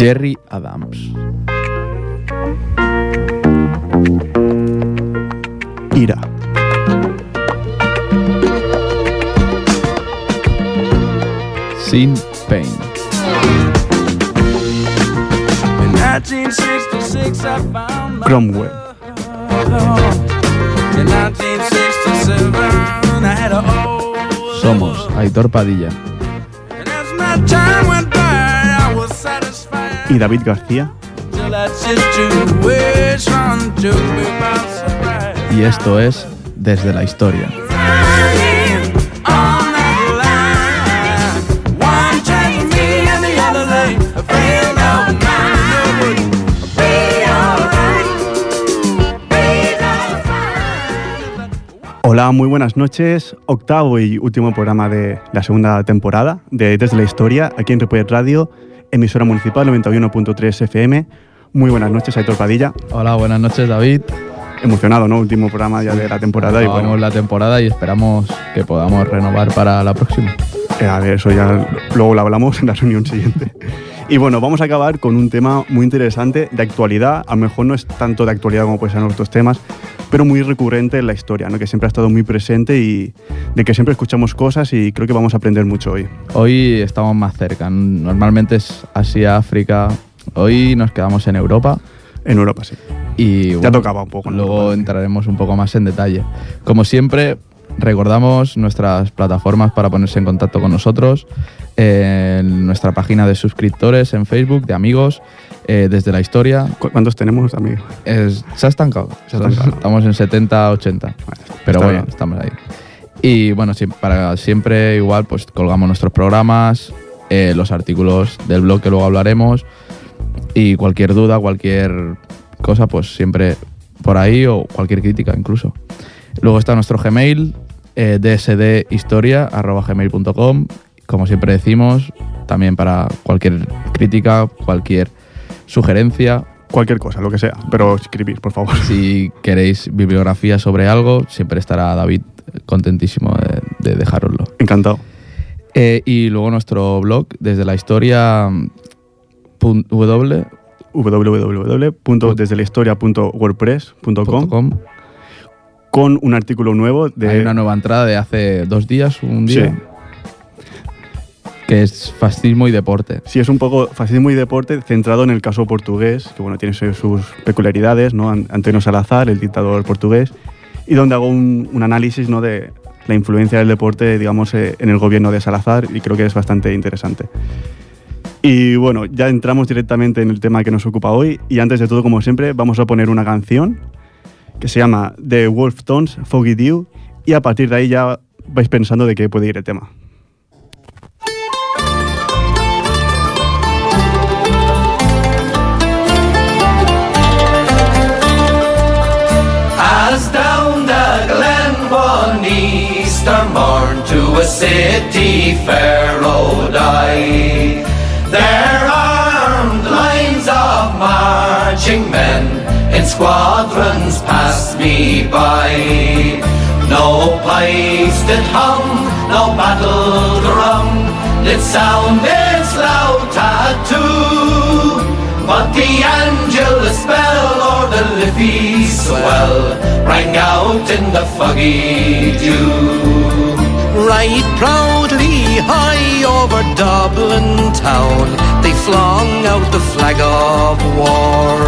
Jerry Adams. Ira. Sin Pain. In 1966, I found my Cromwell. In 1967, I had a old Somos Aitor Padilla. Y David García. Y esto es Desde la Historia. Hola, muy buenas noches. Octavo y último programa de la segunda temporada de Desde la Historia, aquí en Ripollet Radio, emisora municipal 91.3 FM. Muy buenas noches, Aitor Padilla. Hola, buenas noches David. Emocionado, ¿no? Último programa ya de la temporada y Acabamos bueno, la temporada y esperamos que podamos renovar para la próxima. eh, a ver, eso ya luego lo hablamos en la reunión siguiente. Y bueno, vamos a acabar con un tema muy interesante de actualidad. A lo mejor no es tanto de actualidad como pueden ser otros temas, pero muy recurrente en la historia, ¿no? que siempre ha estado muy presente y de que siempre escuchamos cosas y creo que vamos a aprender mucho hoy. Hoy estamos más cerca. Normalmente es Asia, África. Hoy nos quedamos en Europa. En Europa, sí. Y Ya bueno, tocaba un poco. Luego entraremos un poco más en detalle. Como siempre, recordamos nuestras plataformas para ponerse en contacto con nosotros, eh, nuestra página de suscriptores en Facebook, de amigos, eh, desde la historia. ¿Cu- ¿Cuántos tenemos, amigos? Es- se ha estancado. Se ha estancado. Estamos en 70, 80. Pero bueno, bien. estamos ahí. Y bueno, sí, para siempre igual, pues colgamos nuestros programas, eh, los artículos del blog que luego hablaremos. Y cualquier duda, cualquier cosa, pues siempre por ahí o cualquier crítica incluso. Luego está nuestro Gmail, eh, dsdhistoria.gmail.com. Como siempre decimos, también para cualquier crítica, cualquier sugerencia, Cualquier cosa, lo que sea, pero escribir, por favor. si queréis bibliografía sobre algo, siempre estará David contentísimo de, de dejároslo. Encantado. Eh, y luego nuestro blog, desde la historia w www.desdelahistoria.wordpress.com com. Con un artículo nuevo de... Hay una nueva entrada de hace dos días, un Sí. día, que es fascismo y deporte. Sí, es un poco fascismo y deporte centrado en el caso portugués, que bueno, tiene sus- peculiaridades, ¿no? An- Antonio Salazar, el dictador portugués, y donde hago un, un análisis ¿no? de la influencia del deporte, digamos, eh, en el gobierno de Salazar, y creo que es bastante interesante. Y bueno, ya entramos directamente en el tema que nos ocupa hoy, y antes de todo, como siempre, vamos a poner una canción que se llama The Wolf Tones, Dew, y a partir de ahí ya vais pensando de qué puede ir el tema. As down the glen one Easter morn to a city fair rode I. There armed lines of marching men squadrons passed me by. No pipes did hum, no battle drum did sound its loud tattoo. But the Angelus bell or the Liffey swell rang out in the foggy dew. Right proudly high over Dublin town, they flung out the flag of war.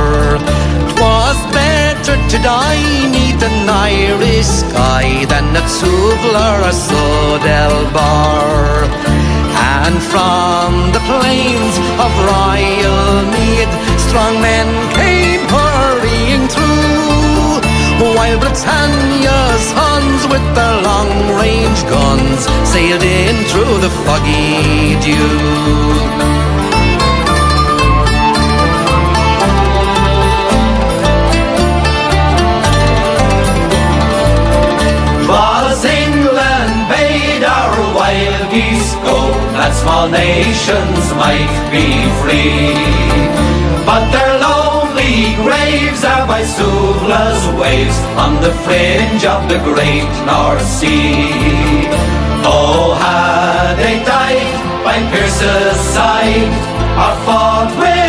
'Twas better to die neath an Irish sky than at Suvlar or Sodelbar. And from the plains of Royal Mead, strong men came hurrying through. While Britannia's sons with their long-range guns sailed in through the foggy dew. Geese that small nations might be free. But their lonely graves are by Suvla's waves on the fringe of the great North Sea. Oh, had they died by Pierce's side, or fought with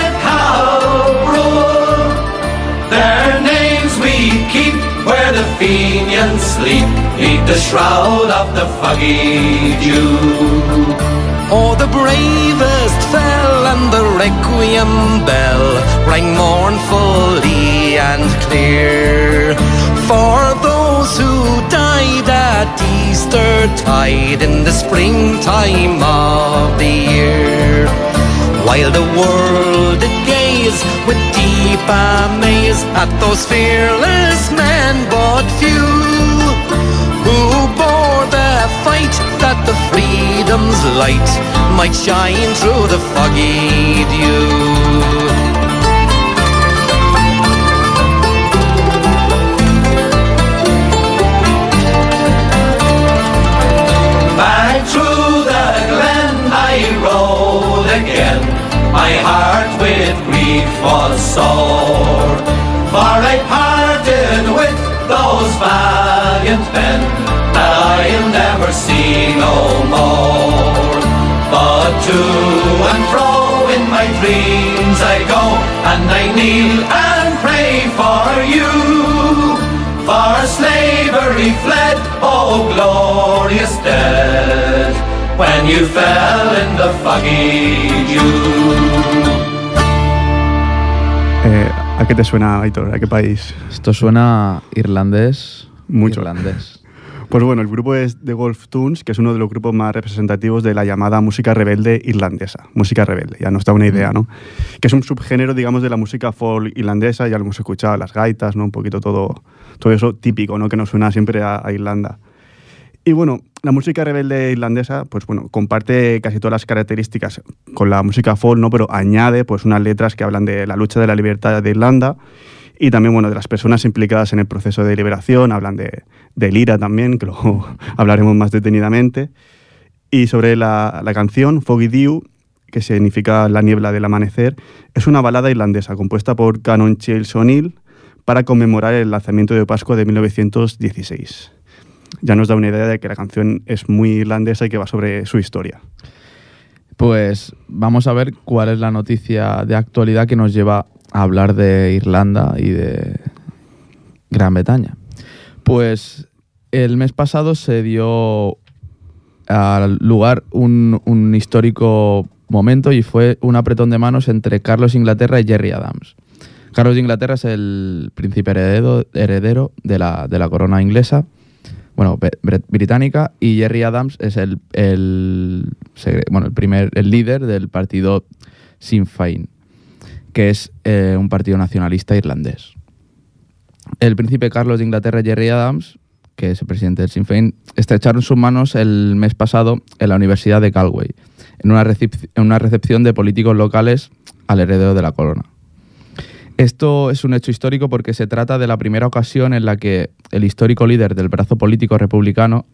convenient sleep neath the shroud of the foggy dew. Oh, the bravest fell and the requiem bell rang mournfully and clear. For those who died at Easter tide in the springtime of the year. While the world did gaze with deep amaze at those fearless men, but few who bore the fight that the freedom's light might shine through the foggy dew. Again. My heart with grief was sore. For I with those valiant men that I'll never see no more. But to and fro in my dreams I go, and I kneel and pray for you. For slavery fled, oh glorious dead, when you fell in the foggy dew. ¿A qué te suena, Aitor? ¿A qué país? Esto suena irlandés. Mucho. Irlandés. Pues bueno, el grupo es The Golf Tunes, que es uno de los grupos más representativos de la llamada música rebelde irlandesa. Música rebelde, ya nos da una idea, ¿no? Que es un subgénero, digamos, de la música folk irlandesa, ya lo hemos escuchado, las gaitas, ¿no? Un poquito todo, todo eso típico, ¿no? Que nos suena siempre a, a Irlanda. Y bueno, la música rebelde irlandesa, pues bueno, comparte casi todas las características con la música folk, ¿no? Pero añade, pues, unas letras que hablan de la lucha de la libertad de Irlanda y también, bueno, de las personas implicadas en el proceso de liberación, hablan de, del también, que luego hablaremos más detenidamente. Y sobre la, canción Foggy Dew, que significa la niebla del amanecer, es una balada irlandesa compuesta por Canon Chales O'Neill para conmemorar el lanzamiento de Pascua de 1916. Ya nos da una idea de que la canción es muy irlandesa y que va sobre su historia. Pues vamos a ver cuál es la noticia de actualidad que nos lleva a hablar de Irlanda y de Gran Bretaña. Pues el mes pasado se dio al lugar un, un histórico momento y fue un apretón de manos entre Carlos Inglaterra y Jerry Adams. Carlos de Inglaterra es el príncipe heredero, de la corona inglesa, bueno, británica, y Jerry Adams es el, el, bueno, el primer el líder del partido Sinn Féin, que es eh, un partido nacionalista irlandés. El príncipe Carlos de Inglaterra Jerry Adams, que es el presidente del Sinn Féin, estrecharon sus manos el mes pasado en la Universidad de Galway, en una recepción de políticos locales al heredero de la corona. Esto es un hecho histórico porque se trata de la primera ocasión en la que el histórico líder del brazo político republicano,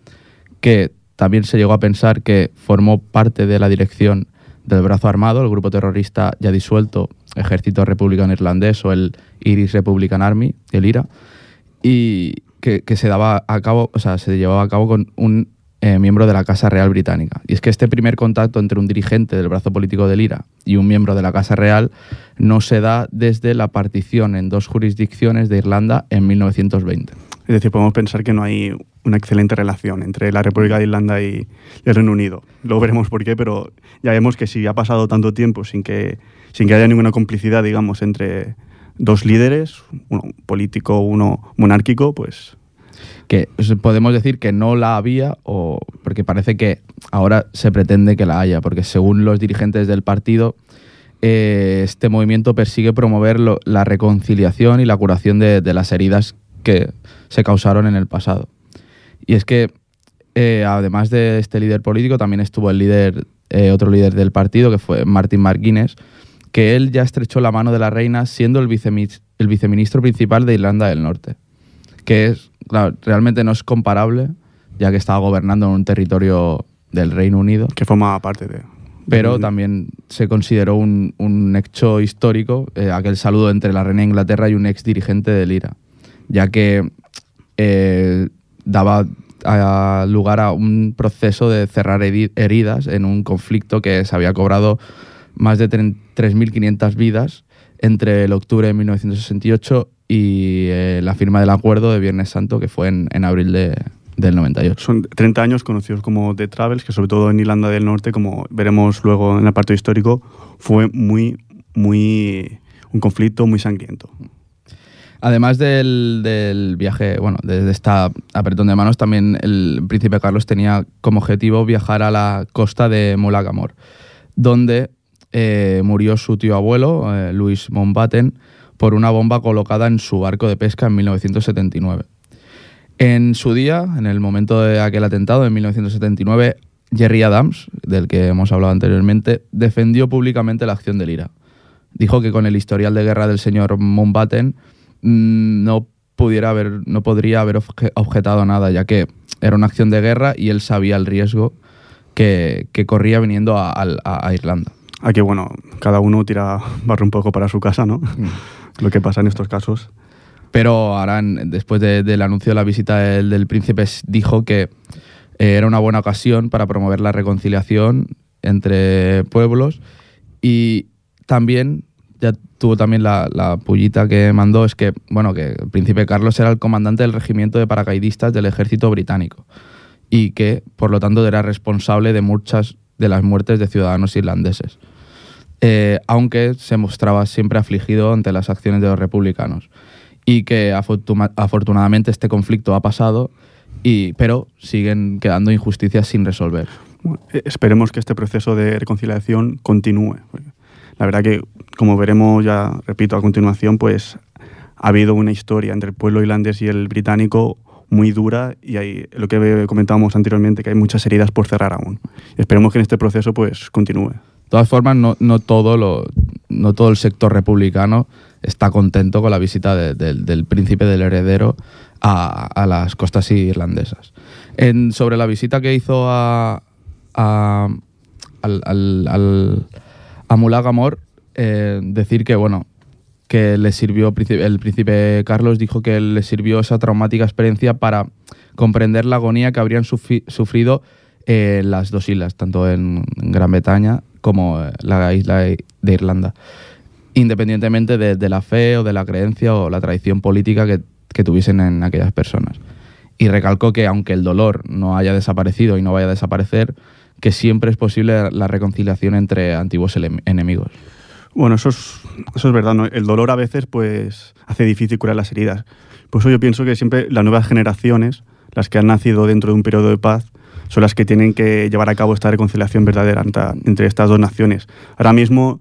que también se llegó a pensar que formó parte de la dirección del brazo armado, el grupo terrorista ya disuelto, Ejército Republicano Irlandés o el Irish Republican Army, el IRA, y que, que se daba a cabo, o sea, se llevaba a cabo con un eh, miembro de la Casa Real Británica. Y es que este primer contacto entre un dirigente del brazo político del IRA y un miembro de la Casa Real no se da desde la partición en dos jurisdicciones de Irlanda en 1920. Es decir, podemos pensar que no hay una excelente relación entre la República de Irlanda y el Reino Unido. Luego veremos por qué, pero ya vemos que si ha pasado tanto tiempo sin que, sin que haya ninguna complicidad, digamos, entre dos líderes, uno político, uno monárquico, pues que podemos decir que no la había o porque parece que ahora se pretende que la haya porque según los dirigentes del partido eh, este movimiento persigue promover la reconciliación y la curación de, las heridas que se causaron en el pasado. Y es que eh, además de este líder político también estuvo el líder eh, otro líder del partido que fue Martin McGuinness que él ya estrechó la mano de la reina siendo el, vicemis- el viceministro principal de Irlanda del Norte que es, claro, realmente no es comparable, ya que estaba gobernando en un territorio del Reino Unido, que forma parte de... pero de- también se consideró un, un hecho histórico, eh, aquel saludo entre la reina de Inglaterra y un ex dirigente del IRA, ya que eh, daba a- lugar a un proceso de cerrar heri- heridas en un conflicto que se había cobrado más de tre- 3.500 vidas entre el octubre de 1968 y eh, la firma del acuerdo de Viernes Santo, que fue en, en abril de- del 98. Son 30 años conocidos como The Travels, que sobre todo en Irlanda del Norte, como veremos luego en el parte histórico, fue muy, muy un conflicto muy sangriento. Además del, del viaje, bueno, desde esta apretón de manos, también el príncipe Carlos tenía como objetivo viajar a la costa de Molagamor, donde eh, murió su tío abuelo, eh, Luis Mountbatten, por una bomba colocada en su barco de pesca en 1979. En su día, en el momento de aquel atentado, en 1979, Jerry Adams, del que hemos hablado anteriormente, defendió públicamente la acción del IRA. Dijo que con el historial de guerra del señor Mountbatten mm, no, pudiera haber, no podría haber obje- objetado nada, ya que era una acción de guerra y él sabía el riesgo que, que corría viniendo a, a- a Irlanda. Aquí, bueno, cada uno tira barro un poco para su casa, ¿no? Lo que pasa en estos casos. Pero en- después de- del anuncio de la visita del, príncipe, dijo que eh, era una buena ocasión para promover la reconciliación entre pueblos y también ya tuvo también la, la pullita que mandó es que bueno que el príncipe Carlos era el comandante del regimiento de paracaidistas del ejército británico y que por lo tanto era responsable de muchas de las muertes de ciudadanos irlandeses eh, aunque se mostraba siempre afligido ante las acciones de los republicanos. Y que afortuna- afortunadamente este conflicto ha pasado, y, pero siguen quedando injusticias sin resolver. Bueno, eh, esperemos que este proceso de reconciliación continúe. La verdad que, como veremos ya, repito, a continuación, pues ha habido una historia entre el pueblo irlandés y el británico muy dura y hay lo que comentábamos anteriormente, que hay muchas heridas por cerrar aún. Esperemos que en este proceso pues continúe. De todas formas, no, no todo, lo, no todo el sector republicano está contento con la visita de- del- príncipe del heredero a, las costas irlandesas. Sobre la visita que hizo a, a, al, al- a eh, decir que, bueno, que le sirvió, el príncipe Carlos dijo que le sirvió esa traumática experiencia para comprender la agonía que habrían sufri- sufrido eh, las dos islas, tanto en Gran Bretaña como eh, la isla de Irlanda, independientemente de, la fe o de la creencia o la tradición política que, tuviesen en aquellas personas. Y recalcó que aunque el dolor no haya desaparecido y no vaya a desaparecer, que siempre es posible la reconciliación entre antiguos enemigos. Bueno, eso es, eso es verdad. El dolor a veces pues hace difícil curar las heridas. Por eso yo pienso que siempre las nuevas generaciones, las que han nacido dentro de un periodo de paz, son las que tienen que llevar a cabo esta reconciliación verdadera entre estas dos naciones. Ahora mismo,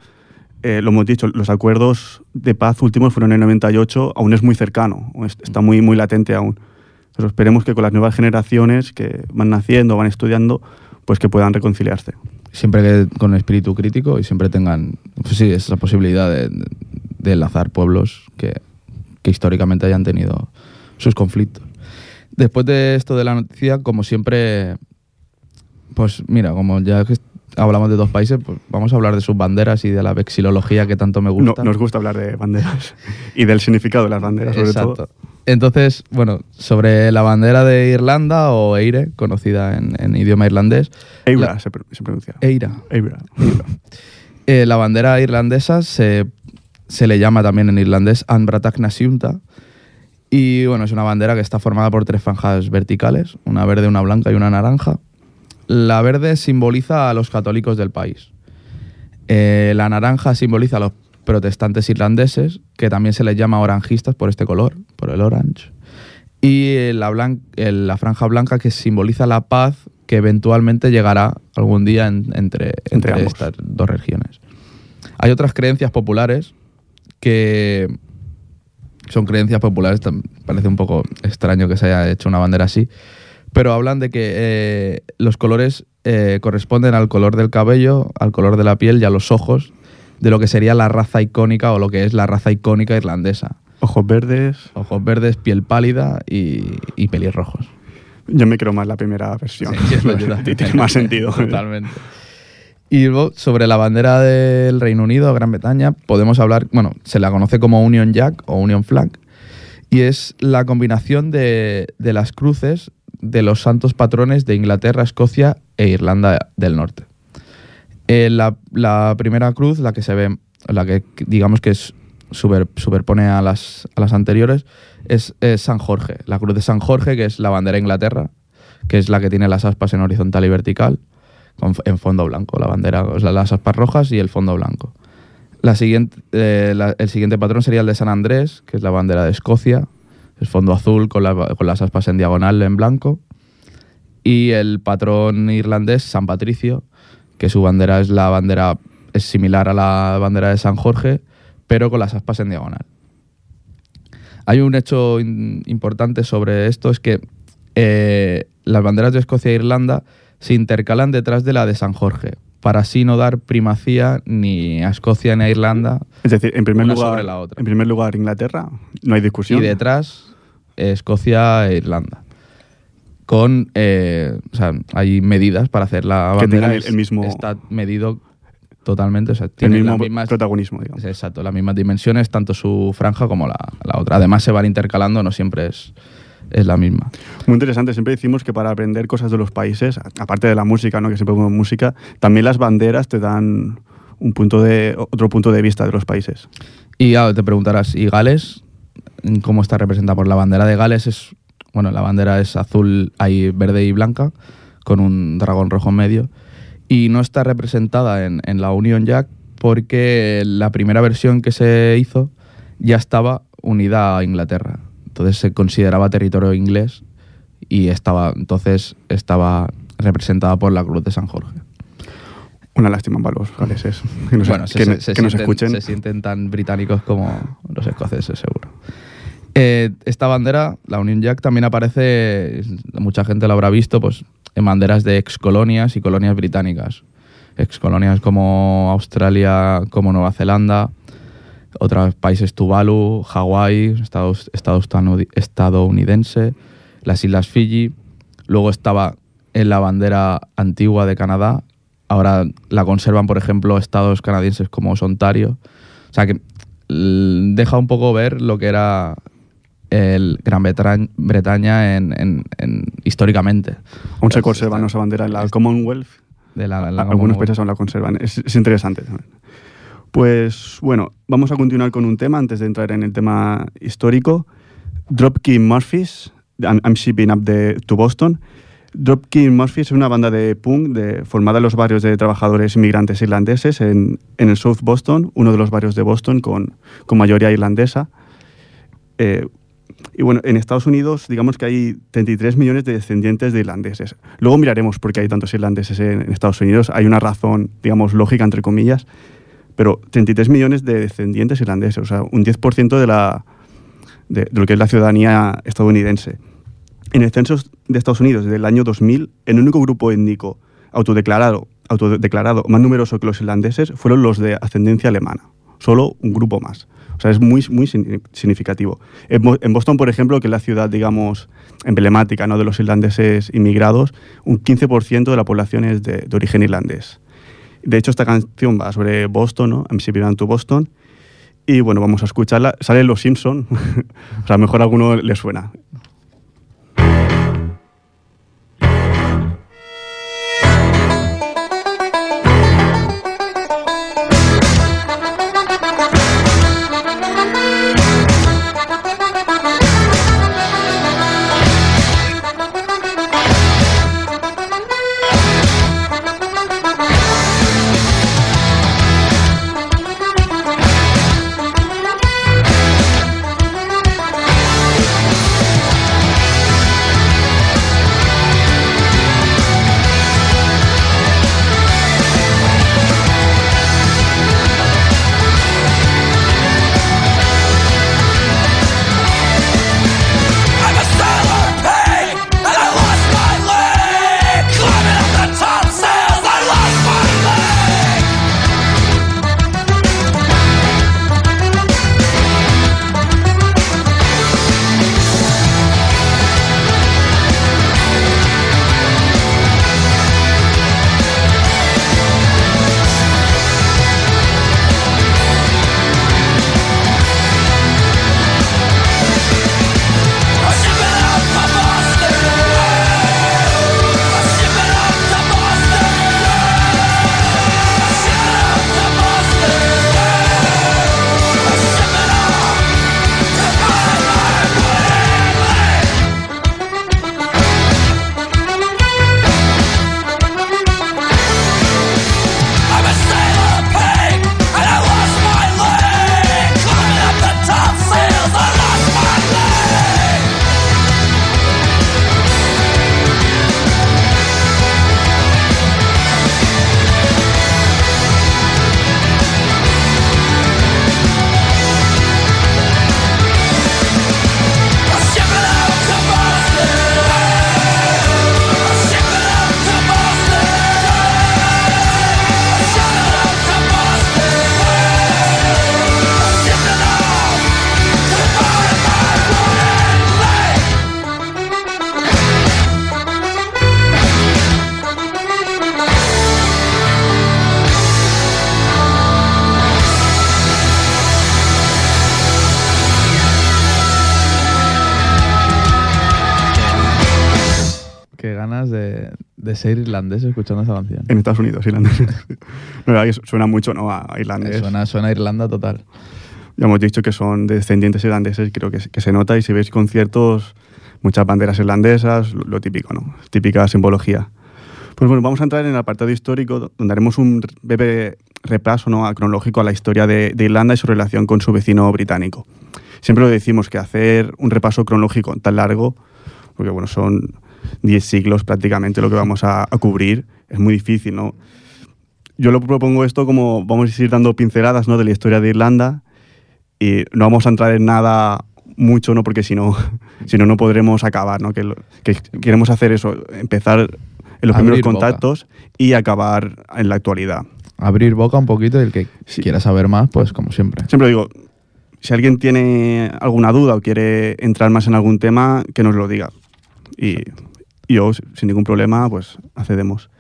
eh, lo hemos dicho, los acuerdos de paz últimos fueron en el 98, aún es muy cercano, está muy, muy latente aún. Pero esperemos que con las nuevas generaciones que van naciendo, van estudiando, pues que puedan reconciliarse. Siempre que con espíritu crítico y siempre tengan pues sí, esa posibilidad de, de enlazar pueblos que, que históricamente hayan tenido sus conflictos. Después de esto de la noticia, como siempre, pues mira, como ya que hablamos de dos países, pues vamos a hablar de sus banderas y de la vexilología que tanto me No- gusta. nos gusta hablar de banderas y del significado de las banderas, sobre Exacto. todo. Entonces, bueno, sobre la bandera de Irlanda o Eire, conocida en, en idioma irlandés. Eibra la- se, pr- se pronuncia. Eira. Eibra. Eh, la bandera irlandesa se, se le llama también en irlandés Anbratak Nasiunta. Y bueno, es una bandera que está formada por tres franjas verticales, una verde, una blanca y una naranja. La verde simboliza a los católicos del país. Eh, la naranja simboliza a los protestantes irlandeses, que también se les llama orangistas por este color, por el orange. Y eh, la, blan- el- la franja blanca que simboliza la paz que eventualmente llegará algún día en- entre, estas dos regiones. Hay otras creencias populares que son creencias populares, parece un poco extraño que se haya hecho una bandera así, pero hablan de que eh, los colores eh, corresponden al color del cabello, al color de la piel y a los ojos de lo que sería la raza icónica o lo que es la raza icónica irlandesa. Ojos verdes. Ojos verdes, piel pálida y, y pelirrojos. Yo me creo más la primera versión. Sí, eso ayuda. Tiene más sentido. Totalmente. Y sobre la bandera del Reino Unido, Gran Bretaña, podemos hablar, bueno, se la conoce como Union Jack o Union Flag, y es la combinación de, de las cruces de los santos patrones de Inglaterra, Escocia e Irlanda del Norte. Eh, la, primera cruz, la que se ve, la que digamos que es super- superpone a las, anteriores, es, San Jorge, la cruz de San Jorge, que es la bandera de Inglaterra, que es la que tiene las aspas en horizontal y vertical, con, en fondo blanco, la bandera, las aspas rojas y el fondo blanco. Eh, el siguiente patrón sería el de San Andrés, que es la bandera de Escocia, es fondo azul con, la- con las aspas en diagonal en blanco. Y el patrón irlandés, San Patricio, que su bandera es la bandera, es similar a la bandera de San Jorge, pero con las aspas en diagonal. Hay un hecho in- importante sobre esto, es que eh, las banderas de Escocia e Irlanda se intercalan detrás de la de San Jorge, para así no dar primacía ni a Escocia ni a Irlanda. Es decir, en primer, lugar, sobre la otra. en primer lugar Inglaterra, no hay discusión. Y detrás Escocia e Irlanda. Con, eh, o sea, hay medidas para hacer la Que bandera. tengan el- el mismo- Está medido totalmente, o sea, el tiene mismo las mismas, protagonismo, digamos. exacto, las mismas dimensiones, tanto su franja como la, la otra. Además se van intercalando, no siempre es, es la misma. Muy interesante. Siempre decimos que para aprender cosas de los países, aparte de la música, ¿no? que siempre ponemos música, también las banderas te dan un punto de, otro punto de vista de los países. Y ahora te preguntarás, ¿y Gales? ¿Cómo está representada? Por la bandera de Gales es, bueno, la bandera es azul, hay verde y blanca, con un dragón rojo en medio. Y no está representada en, en la Union Jack porque la primera versión que se hizo ya estaba unida a Inglaterra. Entonces se consideraba territorio inglés y estaba, entonces estaba representada por la Cruz de San Jorge. Una lástima para los galeses. Que nos, bueno, que, se, se- que se nos sienten, escuchen. se sienten tan británicos como los escoceses, seguro. Eh, esta bandera, la Union Jack, también aparece, mucha gente la habrá visto, pues en banderas de ex colonias y colonias británicas. Ex colonias como Australia, como Nueva Zelanda, otros países Tuvalu, Hawái, Estados, Estados estadounid- estadounidense, las Islas Fiji. Luego estaba en la bandera antigua de Canadá. Ahora la conservan, por ejemplo, estados canadienses como Ontario. O sea que deja un poco ver lo que era el Gran Bretaña en, en- en- históricamente. Aún se conserva esa bandera en la Commonwealth. de la- la- Algunos países aún la conservan. Es, es interesante también. Pues bueno, vamos a continuar con un tema antes de entrar en el tema histórico. Dropkick Murphys, I'm, I'm Shipping Up the- to Boston. Dropkick Murphys es una banda de punk de- formada en los barrios de trabajadores inmigrantes irlandeses en, en el South Boston, uno de los barrios de Boston con, con mayoría irlandesa. Eh, y bueno, en Estados Unidos, digamos que hay 33 millones de descendientes de irlandeses. Luego miraremos por qué hay tantos irlandeses en, Estados Unidos. Hay una razón, digamos, lógica, entre comillas. Pero 33 millones de descendientes irlandeses, o sea, un 10% de, la, de, de lo que es la ciudadanía estadounidense. En el censo de Estados Unidos del año 2000, el único grupo étnico autodeclarado, autodeclarado más numeroso que los irlandeses fueron los de ascendencia alemana. Solo un grupo más. O sea, es muy, muy signi- significativo. En, Bo- en Boston, por ejemplo, que es la ciudad, digamos, emblemática ¿no? de los irlandeses inmigrados, un 15% de la población es de, origen irlandés. De hecho, esta canción va sobre Boston, ¿no? I'm Shipping to Boston. Y bueno, vamos a escucharla. Sale Los Simpson. o sea, mejor a alguno le suena. Ser irlandés escuchando esa canción. En Estados Unidos, irlandés. que suena mucho, ¿no? A irlandés. Suena, suena a Irlanda total. Ya hemos dicho que son descendientes irlandeses, creo que, se- que se nota y si veis conciertos, muchas banderas irlandesas, lo, lo típico, ¿no? Típica simbología. Pues bueno, vamos a entrar en el apartado histórico, donde haremos un breve repaso ¿no? a- cronológico a la historia de, de Irlanda y su relación con su vecino británico. Siempre lo decimos que hacer un repaso cronológico tan largo, porque bueno, son 10 siglos prácticamente lo que vamos a, a cubrir, es muy difícil, ¿no? Yo lo propongo esto como vamos a ir dando pinceladas ¿no? de la historia de Irlanda y no vamos a entrar en nada mucho, ¿no? Porque si no, si no, no podremos acabar, ¿no? Que, lo- que queremos hacer eso, empezar en los Abrir primeros boca. contactos y acabar en la actualidad. Abrir boca un poquito y el que Sí. quiera saber más, pues como siempre. Siempre digo, si alguien tiene alguna duda o quiere entrar más en algún tema, que nos lo diga. Y y yo, sin ningún problema, pues accedemos.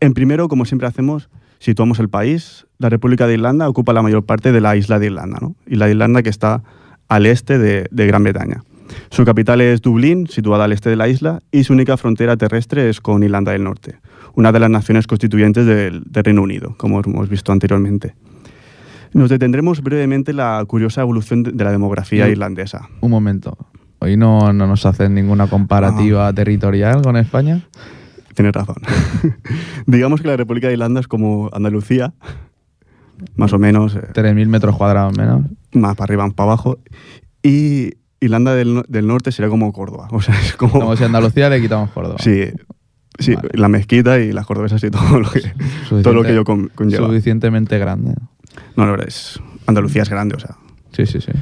En primero, como siempre hacemos, situamos el país. La República de Irlanda ocupa la mayor parte de la isla de Irlanda, ¿no? Isla de Irlanda que está al este de, de Gran Bretaña. Su capital es Dublín, situada al este de la isla, y su única frontera terrestre es con Irlanda del Norte, una de las naciones constituyentes del, del Reino Unido, como hemos visto anteriormente. Nos detendremos brevemente en la curiosa evolución de, la demografía irlandesa. Un momento. Hoy no, no nos hacen ninguna comparativa Ah. territorial con España. Tienes razón. Digamos que la República de Irlanda es como Andalucía, más o menos, eh, 3.000 metros cuadrados menos. más para arriba, más para abajo. Y Irlanda del, del Norte sería como Córdoba. O sea, es como. Como si a Andalucía le quitamos Córdoba. Sí, sí Vale. la mezquita y las cordobesas y todo lo que, todo lo que yo con- conlleva. Suficientemente grande. No, la verdad es. Andalucía es grande, o sea. Sí, sí, sí.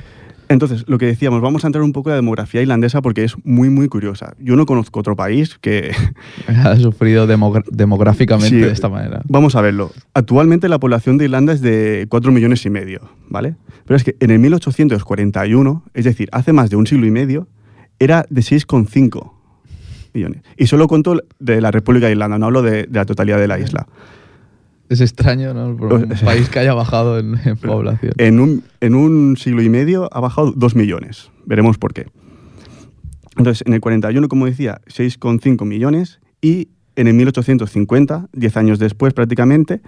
Entonces, lo que decíamos, vamos a entrar un poco en la demografía irlandesa porque es muy, muy curiosa. Yo no conozco otro país que, Ha sufrido demográficamente Sí. de esta manera. Vamos a verlo. Actualmente la población de Irlanda es de 4 millones y medio, ¿vale? Pero es que en el 1841, es decir, hace más de un siglo y medio, era de 6,5 millones. Y solo cuento de la República de Irlanda, no hablo de, de la totalidad de la isla. Es extraño, ¿no? Por un país que haya bajado en, en población. En un, en un siglo y medio ha bajado 2 millones. Veremos por qué. Entonces, en el 41, como decía, 6,5 millones y en el 1850, 10 años después prácticamente,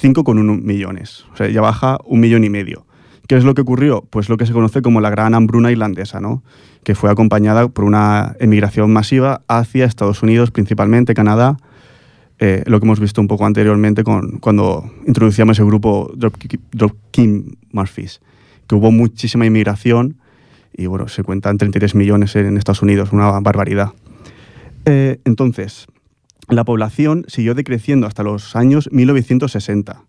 5,1 millones. O sea, ya baja un millón y medio. ¿Qué es lo que ocurrió? Pues lo que se conoce como la gran hambruna irlandesa, ¿no? que fue acompañada por una emigración masiva hacia Estados Unidos, principalmente Canadá, eh, lo que hemos visto un poco anteriormente con, cuando introducíamos el grupo Dropkick Dropkick Murphys, que hubo muchísima inmigración y bueno, se cuentan 33 millones en Estados Unidos, una barbaridad. Eh, entonces, la población siguió decreciendo hasta los años 1960.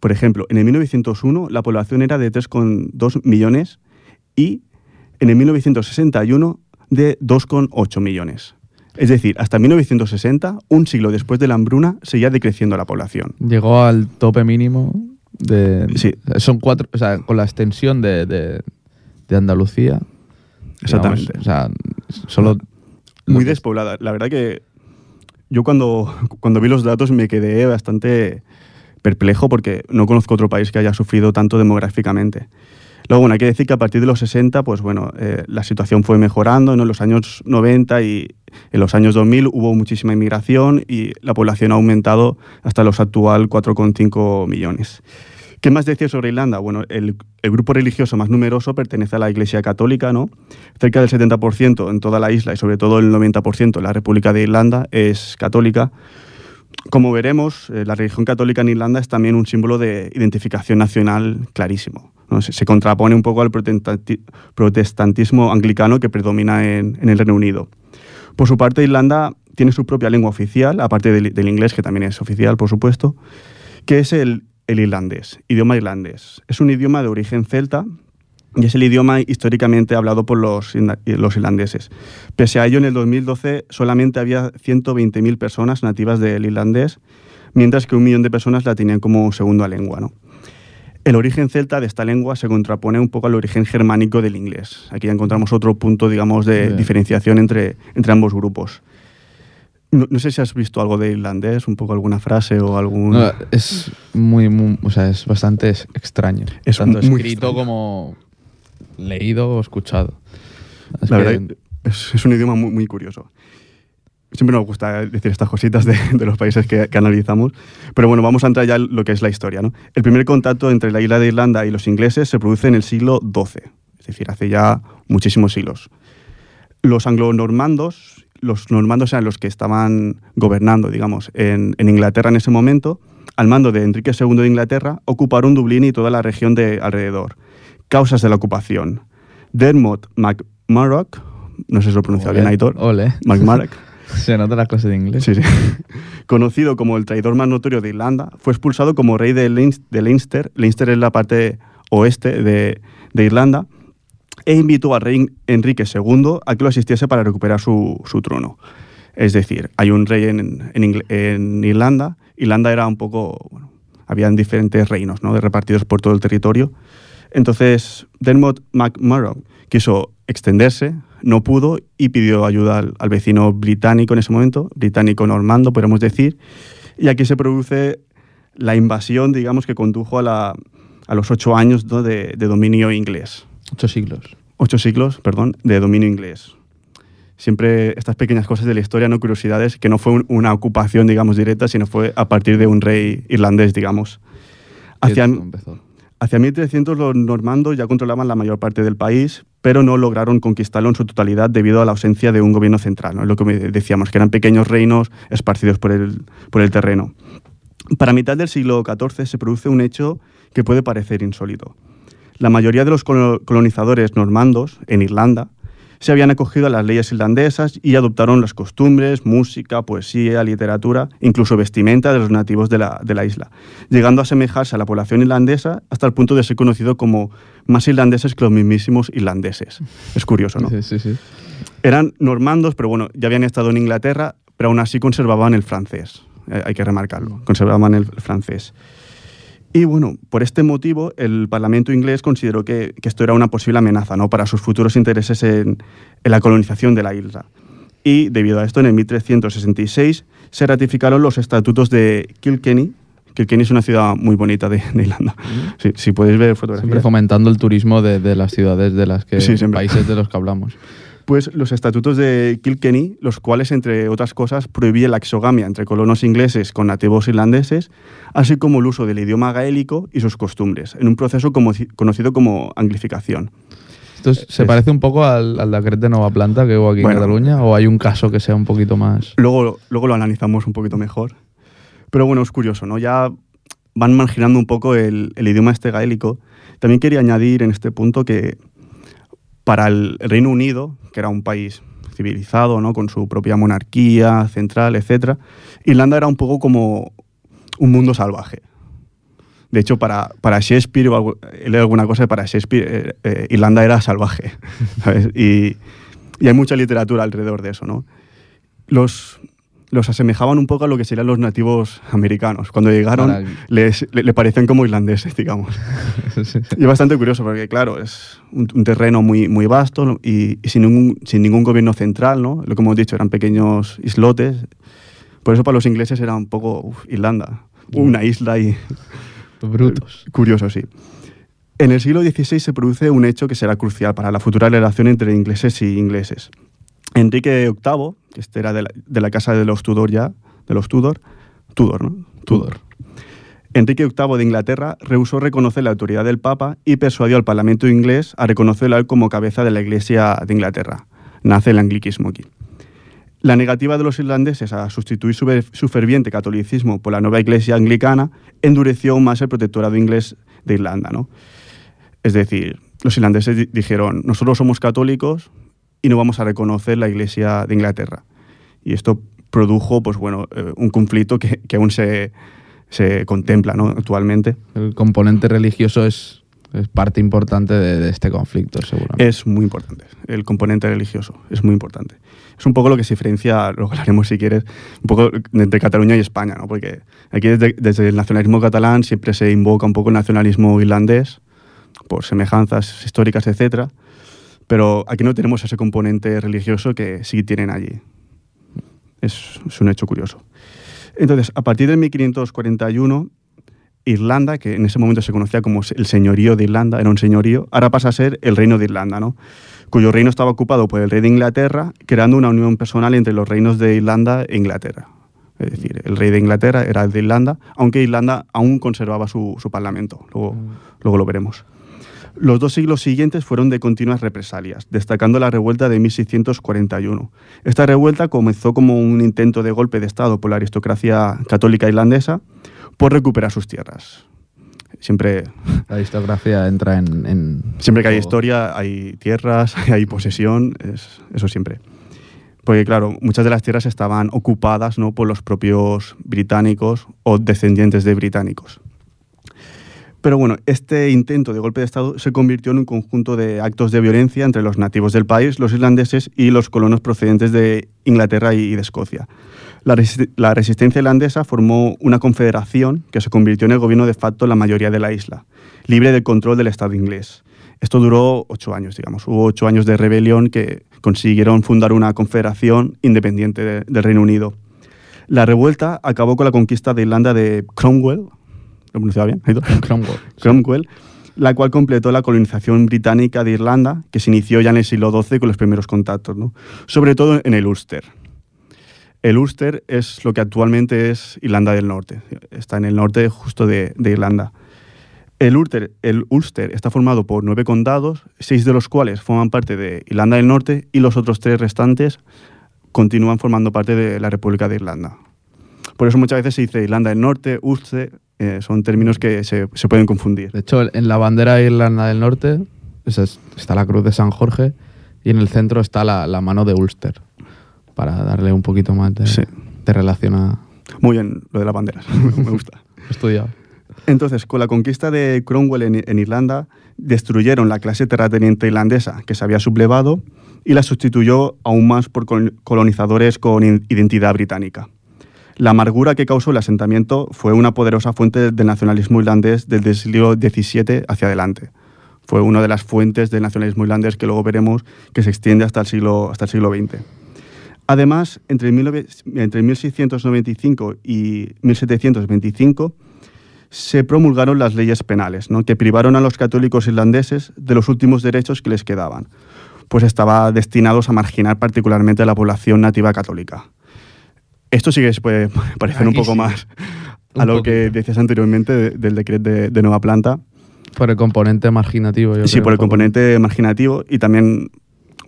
Por ejemplo, en el 1901 la población era de 3,2 millones y en el 1961 de 2,8 millones. Es decir, hasta 1960, un siglo después de la hambruna, seguía decreciendo la población. Llegó al tope mínimo de... Sí. Son cuatro... O sea, con la extensión de, de, de Andalucía. Exactamente. digamos, o sea, solo... Muy que- despoblada. La verdad que yo cuando, cuando vi los datos me quedé bastante perplejo porque no conozco otro país que haya sufrido tanto demográficamente. Luego, bueno, hay que decir que a partir de los 60, pues bueno, eh, la situación fue mejorando. ¿no? En los años 90 y en los años 2000 hubo muchísima inmigración y la población ha aumentado hasta los actual 4,5 millones. ¿Qué más decir sobre Irlanda? Bueno, el, el grupo religioso más numeroso pertenece a la Iglesia Católica, ¿no? Cerca del 70% en toda la isla y sobre todo el 90% en la República de Irlanda es católica. Como veremos, eh, la religión católica en Irlanda es también un símbolo de identificación nacional clarísimo. Se, contrapone un poco al protestanti- protestantismo anglicano que predomina en, el Reino Unido. Por su parte, Irlanda tiene su propia lengua oficial, aparte del, del inglés, que también es oficial, por supuesto, que es el, el irlandés, idioma irlandés. Es un idioma de origen celta y es el idioma históricamente hablado por los, los irlandeses. Pese a ello, en el 2012 solamente había 120.000 personas nativas del irlandés, mientras que un millón de personas la tenían como segunda lengua. ¿no? El origen celta de esta lengua se contrapone un poco al origen germánico del inglés. Aquí ya encontramos otro punto, digamos, de Bien. diferenciación entre, entre ambos grupos. No, no sé si has visto algo de irlandés, un poco alguna frase o algún... No, es muy, muy- o sea, es bastante extraño. Es Tanto muy escrito extraño. como leído o escuchado. Es La que- verdad, es, es un idioma muy, muy curioso. siempre nos gusta decir estas cositas de, de los países que, que analizamos. Pero bueno, vamos a entrar ya en lo que es la historia. ¿no? El primer contacto entre la isla de Irlanda y los ingleses se produce en el siglo XII, es decir, hace ya muchísimos siglos. Los anglo-normandos, los normandos eran los que estaban gobernando, digamos, en, en Inglaterra en ese momento, al mando de Enrique II de Inglaterra, ocuparon Dublín y toda la región de alrededor. Causas de la ocupación. Dermot MacMurroch, no sé si lo he pronunciado bien, Aitor. Ole. MacMurroch. Se nota las clases de inglés. Sí, sí. Conocido como el traidor más notorio de Irlanda, fue expulsado como rey de, Leins- de Leinster. Leinster es la parte oeste de, de Irlanda. E invitó al rey Enrique II a que lo asistiese para recuperar su, su trono. Es decir, hay un rey en, en en Irlanda. Irlanda era un poco. Bueno, habían diferentes reinos ¿no? repartidos por todo el territorio. Entonces, Dermot MacMurroch quiso extenderse, no pudo y pidió ayuda al, al vecino británico en ese momento, británico normando, podemos decir. Y aquí se produce la invasión, digamos, que condujo a, la- a los ocho años ¿no? de, de dominio inglés. Ocho siglos. Ocho siglos, perdón, de dominio inglés. Siempre estas pequeñas cosas de la historia, no curiosidades, que no fue un- una ocupación, digamos, directa, sino fue a partir de un rey irlandés, digamos. Hacia, ¿Cómo empezó? Hacia 1300 los normandos ya controlaban la mayor parte del país, pero no lograron conquistarlo en su totalidad debido a la ausencia de un gobierno central. ¿no? Es lo que decíamos, que eran pequeños reinos esparcidos por el, por el terreno. Para mitad del siglo XIV se produce un hecho que puede parecer insólito. La mayoría de los colo- colonizadores normandos en Irlanda se habían acogido a las leyes irlandesas y adoptaron las costumbres, música, poesía, literatura, incluso vestimenta de los nativos de la, de la isla, llegando a asemejarse a la población irlandesa hasta el punto de ser conocido como más irlandeses que los mismísimos irlandeses. Es curioso, ¿no? Sí, sí, sí. Eran normandos, pero bueno, ya habían estado en Inglaterra, pero aún así conservaban el francés. Eh, hay que remarcarlo, conservaban el francés. Y bueno, por este motivo, el Parlamento inglés consideró que, que esto era una posible amenaza ¿no? para sus futuros intereses en, en la colonización de la isla. Y debido a esto, en el 1366 se ratificaron los estatutos de Kilkenny. Kilkenny es una ciudad muy bonita de, de Irlanda. Sí, si podéis ver Siempre fotografías. fomentando el turismo de, de las ciudades de las que. Sí, siempre. países de los que hablamos. Pues los estatutos de Kilkenny, los cuales, entre otras cosas, prohibían la exogamia entre colonos ingleses con nativos irlandeses, así como el uso del idioma gaélico y sus costumbres, en un proceso como- conocido como anglificación. Esto es- se Es- parece un poco al, al decreto de Nueva Planta que hubo aquí Bueno. en Cataluña, o hay un caso que sea un poquito más. Luego, luego lo analizamos un poquito mejor. Pero bueno, es curioso, ¿no? Ya van marginando un poco el, el idioma este gaélico. También quería añadir en este punto que para el Reino Unido, que era un país civilizado, ¿no? con su propia monarquía central, etc., Irlanda era un poco como un mundo salvaje. De hecho, para, para Shakespeare, leído alguna cosa, para Shakespeare eh, eh, Irlanda era salvaje. Y, y hay mucha literatura alrededor de eso. ¿no? Los, los asemejaban un poco a lo que serían los nativos americanos. Cuando llegaron, Para les, le, le parecían como irlandeses, digamos. Sí. Y es bastante curioso porque, claro, es un, un terreno muy, muy vasto y sin, ningún, sin ningún gobierno central, ¿no? Lo que hemos dicho, eran pequeños islotes. Por eso para los ingleses era un poco uf, Irlanda, una isla y... Brutos. Curioso, sí. En el siglo XVI se produce un hecho que será crucial para la futura relación entre ingleses y ingleses. Enrique VIII, que este era de la, de la casa de los Tudor ya, de los Tudor, Tudor, ¿no? Tudor. Enrique VIII de Inglaterra rehusó reconocer la autoridad del Papa y persuadió al Parlamento inglés a reconocerlo como cabeza de la Iglesia de Inglaterra. Nace el anglicismo aquí. La negativa de los irlandeses a sustituir su, ferviente catolicismo por la nueva Iglesia anglicana endureció aún más el protectorado inglés de Irlanda. ¿no? Es decir, los irlandeses di- dijeron, nosotros somos católicos y no vamos a reconocer la Iglesia de Inglaterra. Y esto produjo pues, bueno, eh, un conflicto que, que aún se, se contempla ¿no? actualmente. El componente religioso es, es parte importante de, de este conflicto, seguramente. Es muy importante, el componente religioso es muy importante. Es un poco lo que se diferencia, lo hablaremos si quieres, un poco entre Cataluña y España, ¿no? porque aquí desde, desde el nacionalismo catalán siempre se invoca un poco el nacionalismo irlandés, por semejanzas históricas, etc. Pero aquí no tenemos ese componente religioso que sí tienen allí. Es, es un hecho curioso. Entonces, a partir de 1541, Irlanda, que en ese momento se conocía como el señorío de Irlanda, era un señorío, ahora pasa a ser el reino de Irlanda, ¿no? cuyo reino estaba ocupado por el rey de Inglaterra, creando una unión personal entre los reinos de Irlanda e Inglaterra. Es decir, el rey de Inglaterra era el de Irlanda, aunque Irlanda aún conservaba su, su parlamento. Luego, luego lo veremos. Los dos siglos siguientes fueron de continuas represalias, destacando la revuelta de 1641. Esta revuelta comenzó como un intento de golpe de Estado por la aristocracia católica irlandesa por recuperar sus tierras. Siempre, La aristocracia entra en. en siempre que hay historia, hay tierras, hay posesión, es- eso siempre. Porque claro, muchas de las tierras estaban ocupadas ¿no? por los propios británicos o descendientes de británicos. Pero bueno, este intento de golpe de Estado se convirtió en un conjunto de actos de violencia entre los nativos del país, los irlandeses y los colonos procedentes de Inglaterra y de Escocia. La, resi- la resistencia irlandesa formó una confederación que se convirtió en el gobierno de facto en la mayoría de la isla, libre del control del Estado inglés. Esto duró ocho años, digamos. Hubo ocho años de rebelión que consiguieron fundar una confederación independiente de- del Reino Unido. La revuelta acabó con la conquista de Irlanda de Cromwell. ¿Lo he pronunciado bien? Cromwell. Cromwell, la cual completó la colonización británica de Irlanda, que se inició ya en el siglo XII con los primeros contactos, ¿no? sobre todo en el Ulster. El Ulster es lo que actualmente es Irlanda del Norte, está en el norte justo de, de Irlanda. El Ulster, el Ulster está formado por nueve condados, seis de los cuales forman parte de Irlanda del Norte y los otros tres restantes continúan formando parte de la República de Irlanda. Por eso muchas veces se dice Irlanda del Norte, Ulster, eh, son términos que se, se pueden confundir. De hecho, en la bandera de Irlanda del Norte está la cruz de San Jorge y en el centro está la, la mano de Ulster. Para darle un poquito más de, Sí. de relación a. Muy bien lo de las banderas, me gusta. Estudiado. Entonces, con la conquista de Cromwell en, en Irlanda, destruyeron la clase terrateniente irlandesa que se había sublevado y la sustituyó aún más por col- colonizadores con identidad británica. La amargura que causó el asentamiento fue una poderosa fuente del nacionalismo irlandés desde el siglo XVII hacia adelante. Fue una de las fuentes del nacionalismo irlandés que luego veremos que se extiende hasta el siglo, hasta el siglo XX. Además, entre, 19 entre 1695 y 1725 se promulgaron las leyes penales, ¿no? que privaron a los católicos irlandeses de los últimos derechos que les quedaban, pues estaban destinados a marginar particularmente a la población nativa católica. Esto sí que se puede parecer un Aquí poco sí. más a Un lo que poquito. decías anteriormente de- del decreto de, de Nueva Planta. Por el componente marginativo, yo Sí, creo, por el un poco. componente marginativo y también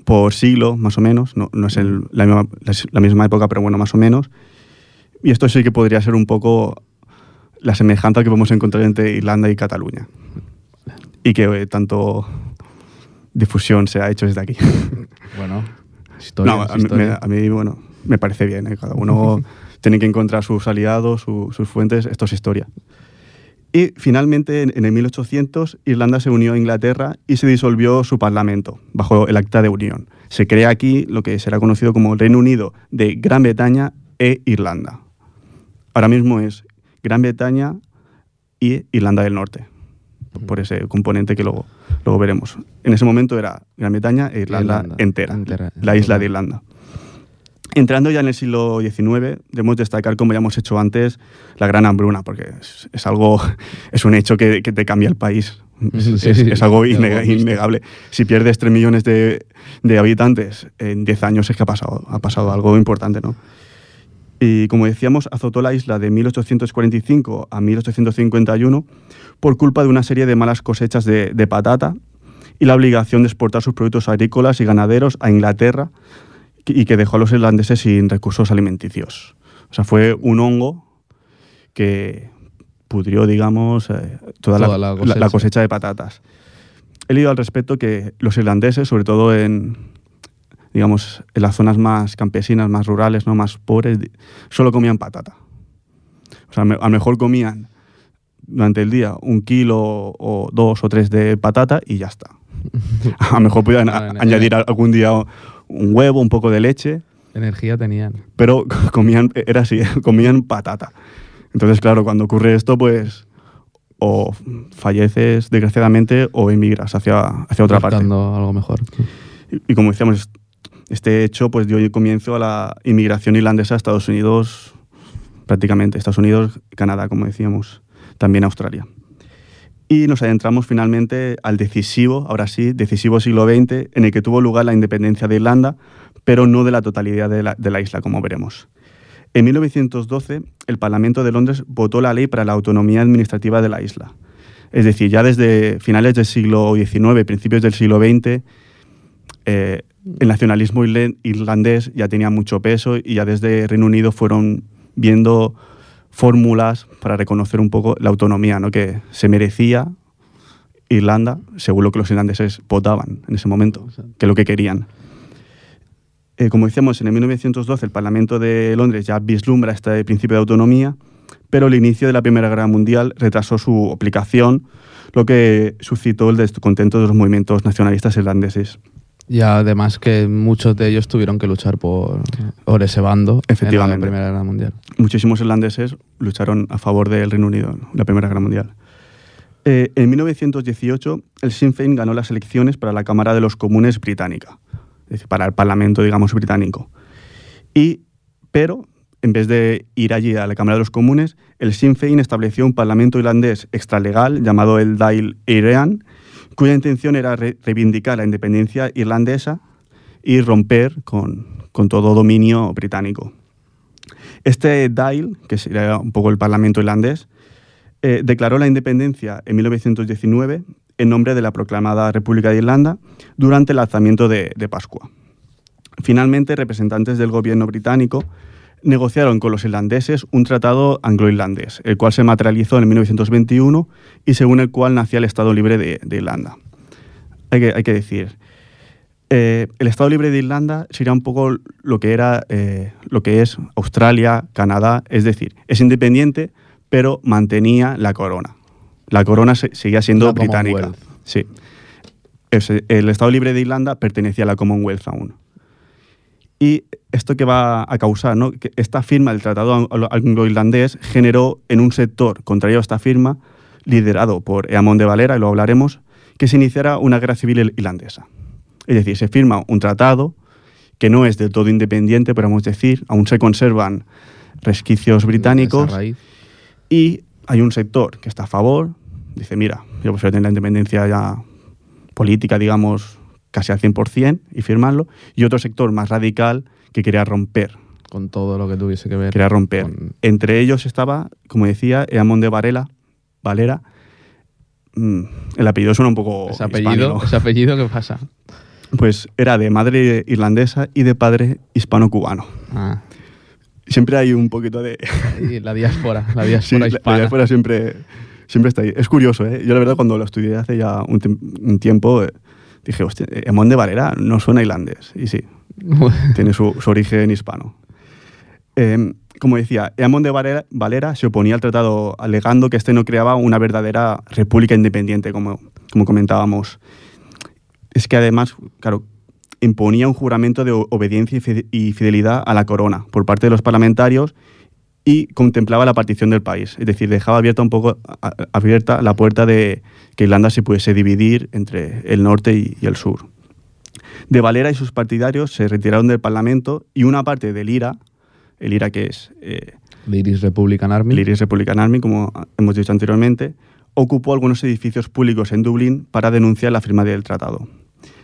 por siglo, más o menos. No, no es el- la, misma, la- misma época, pero bueno, más o menos. Y esto sí que podría ser un poco la semejanza que podemos encontrar entre Irlanda y Cataluña. Y que eh, tanto difusión se ha hecho desde aquí. Bueno, historia. no, a historia. me, a mí, bueno, me parece bien. ¿eh? Cada uno tiene que encontrar sus aliados, su- sus fuentes. Esto es historia. Y finalmente, en, en el 1800, Irlanda se unió a Inglaterra y se disolvió su parlamento bajo el Acta de Unión. Se crea aquí lo que será conocido como Reino Unido de Gran Bretaña e Irlanda. Ahora mismo es Gran Bretaña y Irlanda del Norte, por ese componente que luego, luego veremos. En ese momento era Gran Bretaña e Irlanda, Irlanda, entera, entera, la isla de Irlanda. Entrando ya en el siglo XIX, debemos destacar, como ya hemos hecho antes, la gran hambruna, porque es, es algo, es un hecho que, que te cambia el país. Es, Sí, es- sí, es algo innegable. Si pierdes 3 millones de, de habitantes en 10 años, es que ha pasado, ha pasado algo importante, ¿no? Y como decíamos, azotó la isla de 1845 a 1851 por culpa de una serie de malas cosechas de, de patata y la obligación de exportar sus productos agrícolas y ganaderos a Inglaterra y que dejó a los irlandeses sin recursos alimenticios. O sea, fue un hongo que pudrió, digamos, eh, toda, Toda la, cosecha. la cosecha de patatas. He leído al respecto que los irlandeses, sobre todo en, digamos, en las zonas más campesinas, más rurales, no más pobres, solo comían patata. O sea, a lo mejor comían durante el día un kilo o dos o tres de patata y ya está. A lo mejor podían a- añadir algún día un huevo, un poco de leche, Energía tenían. pero comían, era así, comían patata. Entonces, claro, cuando ocurre esto, pues o falleces desgraciadamente o emigras hacia, hacia otra parte. algo mejor. Y, y como decíamos, este hecho pues dio comienzo a la inmigración irlandesa a Estados Unidos, prácticamente, Estados Unidos, Canadá, como decíamos. también Australia. Y nos adentramos finalmente al decisivo, ahora sí, decisivo siglo XX, en el que tuvo lugar la independencia de Irlanda, pero no de la totalidad de la, de la isla, como veremos. En 1912, el Parlamento de Londres votó la ley para la autonomía administrativa de la isla. Es decir, ya desde finales del siglo XIX, principios del siglo XX, eh, el nacionalismo irlandés ya tenía mucho peso y ya desde Reino Unido fueron viendo fórmulas para reconocer un poco la autonomía ¿no? que se merecía Irlanda, según lo que los irlandeses votaban en ese momento, que es lo que querían. Eh, como decíamos, en el 1912 el Parlamento de Londres ya vislumbra este principio de autonomía, pero el inicio de la Primera Guerra Mundial retrasó su aplicación, lo que suscitó el descontento de los movimientos nacionalistas irlandeses. Y además que muchos de ellos tuvieron que luchar por, por ese bando Efectivamente. en la Primera Guerra Mundial. Muchísimos irlandeses lucharon a favor del Reino Unido en la Primera Guerra Mundial. Eh, en 1918, el Sinn Féin ganó las elecciones para la Cámara de los Comunes británica, es decir, para el Parlamento, digamos, británico. Y, pero, en vez de ir allí a la Cámara de los Comunes, el Sinn Féin estableció un Parlamento irlandés extralegal llamado el Dáil Éireann, cuya intención era re- reivindicar la independencia irlandesa y romper con, todo dominio británico. Este Dáil, que sería un poco el Parlamento irlandés, eh, declaró la independencia en 1919 en nombre de la proclamada República de Irlanda durante el alzamiento de, de Pascua. Finalmente, representantes del gobierno británico negociaron con los irlandeses un tratado anglo-irlandés, el cual se materializó en 1921 y según el cual nacía el Estado Libre de, de Irlanda. Hay que, hay que decir, eh, el Estado Libre de Irlanda sería un poco lo que era, eh, lo que es Australia, Canadá, es decir, es independiente, pero mantenía la corona. La corona se- seguía siendo La británica. Sí. El Estado Libre de Irlanda pertenecía a la Commonwealth aún. Y esto que va a causar, ¿no? que esta firma del Tratado Ang- Anglo-Irlandés generó en un sector contrario a esta firma, liderado por Eamon de Valera, y lo hablaremos, que se iniciara una guerra civil ir- irlandesa. Es decir, se firma un tratado que no es del todo independiente, podemos decir, aún se conservan resquicios británicos y hay un sector que está a favor, dice, mira, yo prefiero tener la independencia ya política, digamos, casi al 100% y firmarlo, y otro sector más radical que quería romper, Con todo lo que tuviese que ver. quería romper. con- Entre ellos estaba, como decía, Eamon de Varela, Valera. Mm, el apellido suena un poco ese apellido, ese apellido, ¿qué pasa? Pues era de madre irlandesa y de padre hispano-cubano. Ah, Siempre hay un poquito de... y la diáspora, la Sí, diáspora la- la hispana. diáspora siempre, siempre está ahí. Es curioso, ¿eh? Yo la verdad cuando lo estudié hace ya un, un tiempo eh, dije, hostia, Emón de Valera no suena irlandés. Y sí, tiene su, su origen hispano. Eh, como decía, Eamon de Valera, Valera se oponía al tratado alegando que este no creaba una verdadera república independiente, como, como comentábamos. Es que además, claro, imponía un juramento de obediencia y fidelidad a la corona por parte de los parlamentarios y contemplaba la partición del país. Es decir, dejaba abierta un poco a- abierta la puerta de que Irlanda se pudiese dividir entre el norte y, y el sur. De Valera y sus partidarios se retiraron del Parlamento y una parte del IRA, el IRA que es eh, The Irish Republican Army. el Irish Republican Army, como hemos dicho anteriormente, ocupó algunos edificios públicos en Dublín para denunciar la firma del tratado.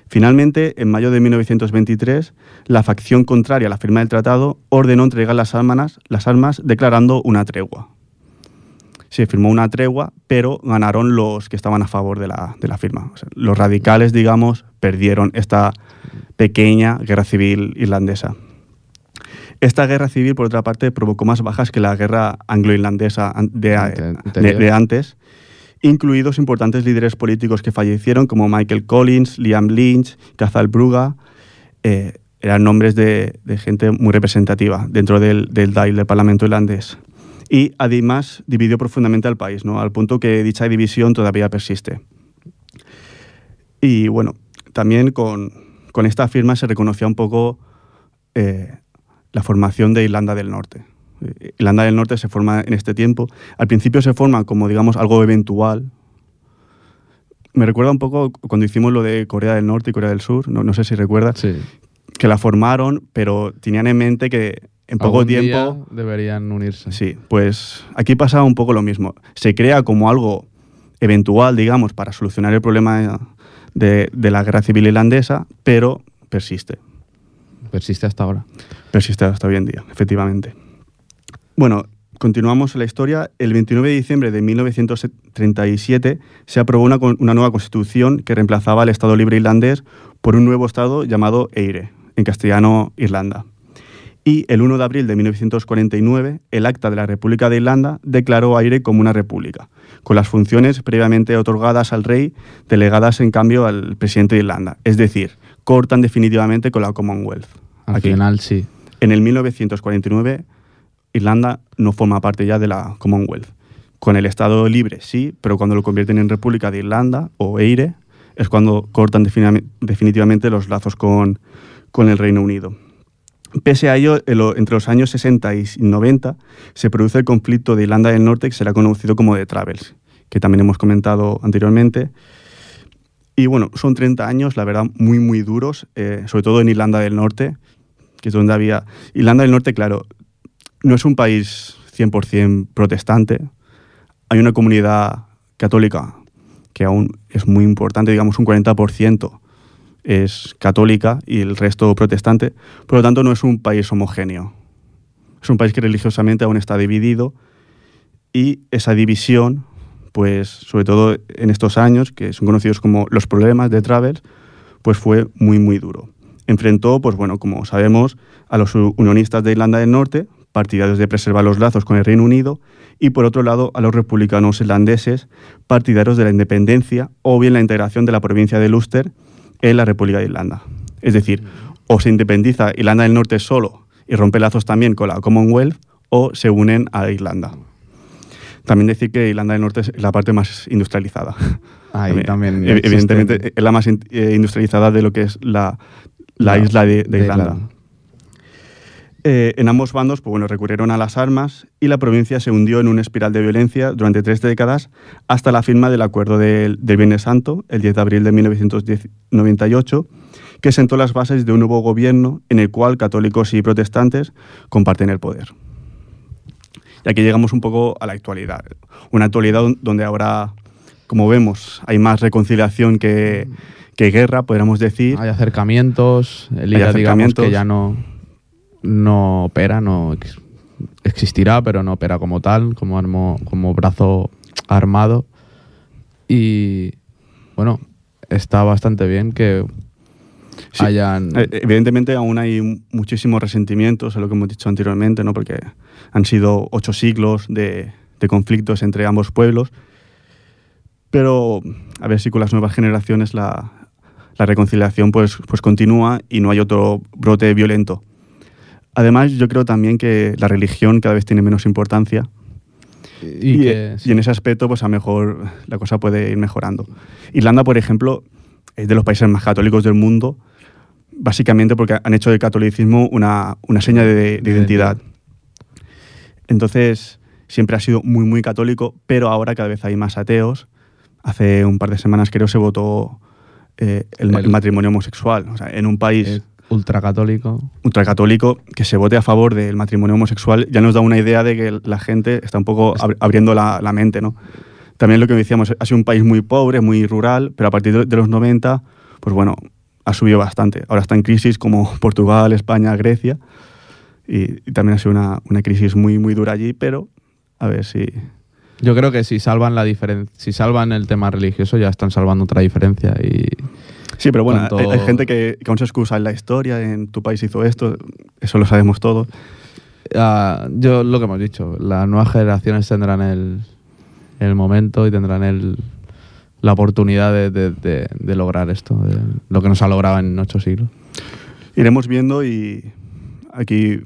Finalmente, en mayo de 1923, la facción contraria a la firma del tratado ordenó entregar las armas, las armas declarando una tregua. Se firmó una tregua, pero ganaron los que estaban a favor de la, de la firma. O sea, los radicales, digamos, perdieron esta pequeña guerra civil irlandesa. Esta guerra civil, por otra parte, provocó más bajas que la guerra anglo-irlandesa de antes, incluidos importantes líderes políticos que fallecieron, como Michael Collins, Liam Lynch, Cazal Bruga. eh, eran nombres de, gente muy representativa dentro del, del del Parlamento irlandés. Y además dividió profundamente al país, ¿no? al punto que dicha división todavía persiste. Y bueno, también con, con esta firma se reconocía un poco eh, la formación de Irlanda del Norte. Eh, Irlanda del Norte se forma en este tiempo. Al principio se forma como, digamos, algo eventual. Me recuerda un poco cuando hicimos lo de Corea del Norte y Corea del Sur, no, no sé si recuerdas, Sí. que la formaron, pero tenían en mente que en poco Algún tiempo... día deberían unirse. Sí, pues aquí pasa un poco lo mismo. Se crea como algo eventual, digamos, para solucionar el problema de, de la guerra civil irlandesa, pero persiste. Persiste hasta ahora. Persiste hasta hoy en día, efectivamente. Bueno, continuamos la historia. El 29 de diciembre de 1937 se aprobó una, nueva constitución que reemplazaba al Estado Libre Irlandés por un nuevo Estado llamado Eire, en castellano Irlanda. Y el 1 de abril de 1949, el Acta de la República de Irlanda declaró a Eire como una república, con las funciones previamente otorgadas al rey, delegadas en cambio al presidente de Irlanda. Es decir, cortan definitivamente con la Commonwealth. Al Aquí. final sí. En el 1949, Irlanda no forma parte ya de la Commonwealth. Con el Estado libre sí, pero cuando lo convierten en República de Irlanda o EIRE es cuando cortan defini- definitivamente los lazos con, el Reino Unido. Pese a ello, en lo- entre los años 60 y 90 se produce el conflicto de Irlanda del Norte que será conocido como The Travels, que también hemos comentado anteriormente. Y bueno, son 30 años, la verdad, muy, muy duros, eh, sobre todo en Irlanda del Norte, que es donde había... Irlanda del Norte, claro, no es un país 100% protestante. Hay una comunidad católica que aún es muy importante, digamos un 40% es católica y el resto protestante. Por lo tanto, no es un país homogéneo. Es un país que religiosamente aún está dividido y esa división, pues sobre todo en estos años, que son conocidos como los problemas de Travers, pues fue muy, muy duro. Enfrentó, pues bueno, como sabemos, a los unionistas de Irlanda del Norte, partidarios de preservar los lazos con el Reino Unido, y por otro lado a los republicanos irlandeses, partidarios de la independencia o bien la integración de la provincia de Ulster en la República de Irlanda. Es decir, o se independiza Irlanda del Norte solo y rompe lazos también con la Commonwealth, o se unen a Irlanda. También decir que Irlanda del Norte es la parte más industrializada. Ahí también. Ev- Evidentemente existen- es la más eh, industrializada de lo que es la, la La- isla de, de de Irlanda. Irlanda. Eh, en ambos bandos pues bueno, recurrieron a las armas y la provincia se hundió en una espiral de violencia durante tres décadas hasta la firma del Acuerdo del, del Viernes Santo, el 10 de abril de 1998, que sentó las bases de un nuevo gobierno en el cual católicos y protestantes comparten el poder. Y aquí llegamos un poco a la actualidad. Una actualidad don- donde ahora, como vemos, hay más reconciliación que, que guerra, podríamos decir. Hay acercamientos. El Hay acercamientos. que ya no, no opera, no ex- existirá, pero no opera como tal, como, armo- como brazo armado. Y bueno, está bastante bien que Sí. hayan. Eh, Evidentemente aún hay muchísimos resentimientos, es lo que hemos dicho anteriormente, ¿no? porque han sido ocho siglos de, de conflictos entre ambos pueblos, pero a ver si con las nuevas generaciones la, la reconciliación pues, pues continúa y no hay otro brote violento. Además, yo creo también que la religión cada vez tiene menos importancia y, y, que, y en ese aspecto, pues a mejor la cosa puede ir mejorando. Irlanda, por ejemplo, es de los países más católicos del mundo, básicamente porque han hecho del catolicismo una, una seña de, de identidad. Entonces, siempre ha sido muy, muy católico, pero ahora cada vez hay más ateos. Hace un par de semanas, creo, se votó eh, el, ma- El- el matrimonio homosexual. O sea, en un país es ultracatólico. ultracatólico que se vote a favor del matrimonio homosexual ya nos da una idea de que la gente está un poco ab- abriendo la, la mente, ¿no? También lo que decíamos, ha sido un país muy pobre, muy rural, pero a partir de, los 90, pues bueno, ha subido bastante. Ahora está en crisis como Portugal, España, Grecia, y, y también ha sido una, una crisis muy, muy dura allí, pero a ver si... Yo creo que si salvan la diferencia, si salvan el tema religioso, ya están salvando otra diferencia. Y Sí, pero bueno, Cuanto- hay, hay gente que, que aún se excusa en la historia, en tu país hizo esto, eso lo sabemos todos. Ah, yo lo que hemos dicho, las nuevas generaciones tendrán el, el momento y tendrán el, la oportunidad de, de- de- de lograr esto, lo que nos ha logrado en ocho siglos. Iremos viendo y aquí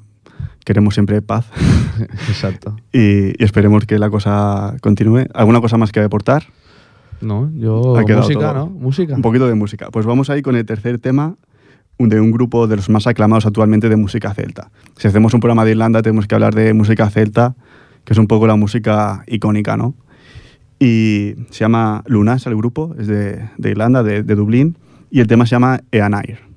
queremos siempre paz. Exacto. y, y esperemos que la cosa continúe. ¿Alguna cosa más que aportar? No, yo Ha música, todo. ¿no? Música. Un poquito de música. Pues vamos ahí con el tercer tema de un grupo de los más aclamados actualmente de música celta. Si hacemos un programa de Irlanda tenemos que hablar de música celta, que es un poco la música icónica, ¿no? Y se llama Lunas el grupo, es de, de Irlanda, de, de Dublín, y el tema se llama Eanair.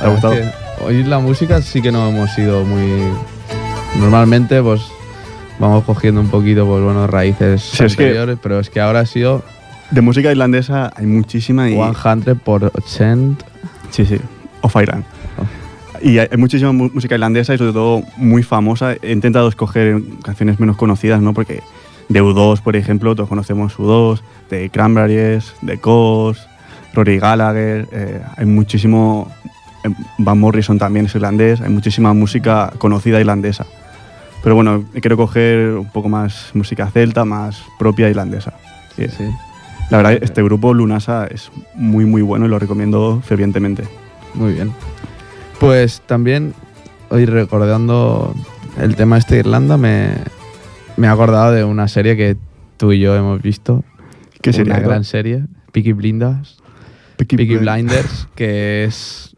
¿Te ha gustado? es que Oír la música sí que no hemos sido muy. Normalmente, pues vamos cogiendo un poquito, pues bueno, raíces Sí, es que- anteriores, pero es que ahora ha sido De música irlandesa hay muchísima y... 100 por 80. Sí, sí. Of Ireland. Oh. Y hay, hay muchísima mu- música irlandesa y sobre todo muy famosa. He intentado escoger canciones menos conocidas, ¿no? Porque de U2, por ejemplo, todos conocemos U2, de Cranberries, de Coast, Rory Gallagher, eh, hay muchísimo... eh, Van Morrison también es irlandés, hay muchísima música conocida irlandesa. Pero bueno, quiero coger un poco más música celta, más propia irlandesa. Sí. Sí. La verdad, este grupo Lunasa es muy muy bueno y lo recomiendo fervientemente. Muy bien. Pues también, hoy recordando el tema este de Irlanda, me, me he acordado de una serie que tú y yo hemos visto. ¿Qué sería? Una gran serie, Peaky Blinders. Peaky Peaky Blind- Blinders, que es.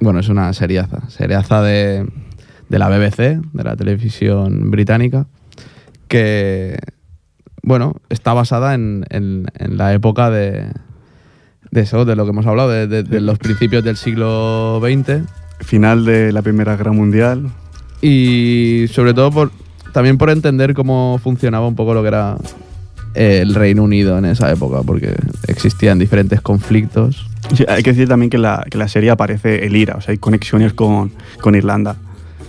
Bueno, es una seriaza. Seriaza de, de la BBC, de la televisión británica, que. Bueno, está basada en, en- en la época de. De eso, de lo que hemos hablado, de, de- de los principios del siglo XX. Final de la Primera Guerra Mundial. Y sobre todo por, también por entender cómo funcionaba un poco lo que era el Reino Unido en esa época, porque existían diferentes conflictos. Sí, hay que decir también que la, que la serie aparece el IRA, o sea, hay conexiones con, con Irlanda.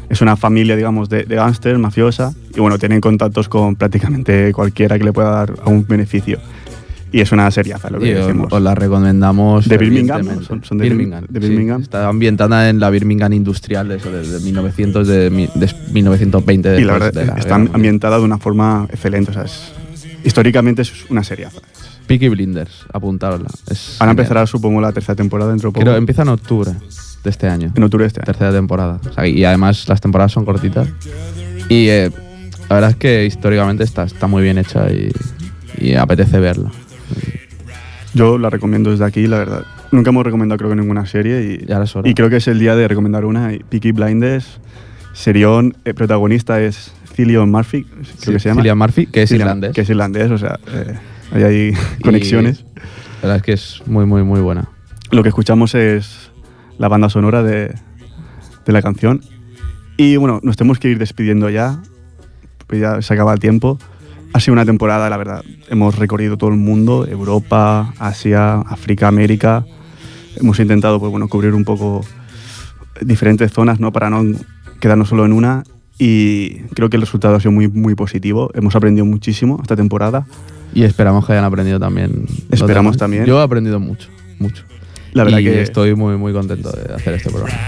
Es una familia, digamos, de, de gángsters, mafiosa, y bueno, tienen contactos con prácticamente cualquiera que le pueda dar algún beneficio. Y es una seriaza, lo que os, decimos. os la recomendamos. De Birmingham. ¿no? Son- son de Birmingham. de sí. Birmingham. Está ambientada en la Birmingham industrial de, eso, de, de 1900, de, de 1920. y la verdad, la está ambientada de una forma excelente, o sea, es- históricamente es una seriaza. Peaky Blinders, apuntadla. Es Van a empezar, supongo, la tercera temporada dentro de poco. Creo empieza en octubre de este año. en octubre de este año. tercera temporada. O sea, y además las temporadas son cortitas. Y eh, la verdad es que históricamente está, está muy bien hecha y, y apetece verla. Yo la recomiendo desde aquí, la verdad. Nunca hemos recomendado creo que ninguna serie y, Ya y creo que es el día de recomendar una. Y Peaky Blinders, Serión, el protagonista es Cillian Murphy, creo Sí, que se llama. Cillian Murphy, que es Cillian- irlandés. Que es irlandés, o sea, eh, hay ahí conexiones. La verdad es que es muy, muy, muy buena. Lo que escuchamos es la banda sonora de, de la canción. Y bueno, nos tenemos que ir despidiendo ya, pues ya se acaba el tiempo. Ha sido una temporada, la verdad. Hemos recorrido todo el mundo, Europa, Asia, África, América. Hemos intentado, pues bueno, cubrir un poco diferentes zonas, ¿no? Para no quedarnos solo en una. Y creo que el resultado ha sido muy, muy positivo. Hemos aprendido muchísimo esta temporada. Y esperamos que hayan aprendido también. Esperamos también. Yo he aprendido mucho, mucho. La verdad y que estoy muy, muy contento de hacer este programa.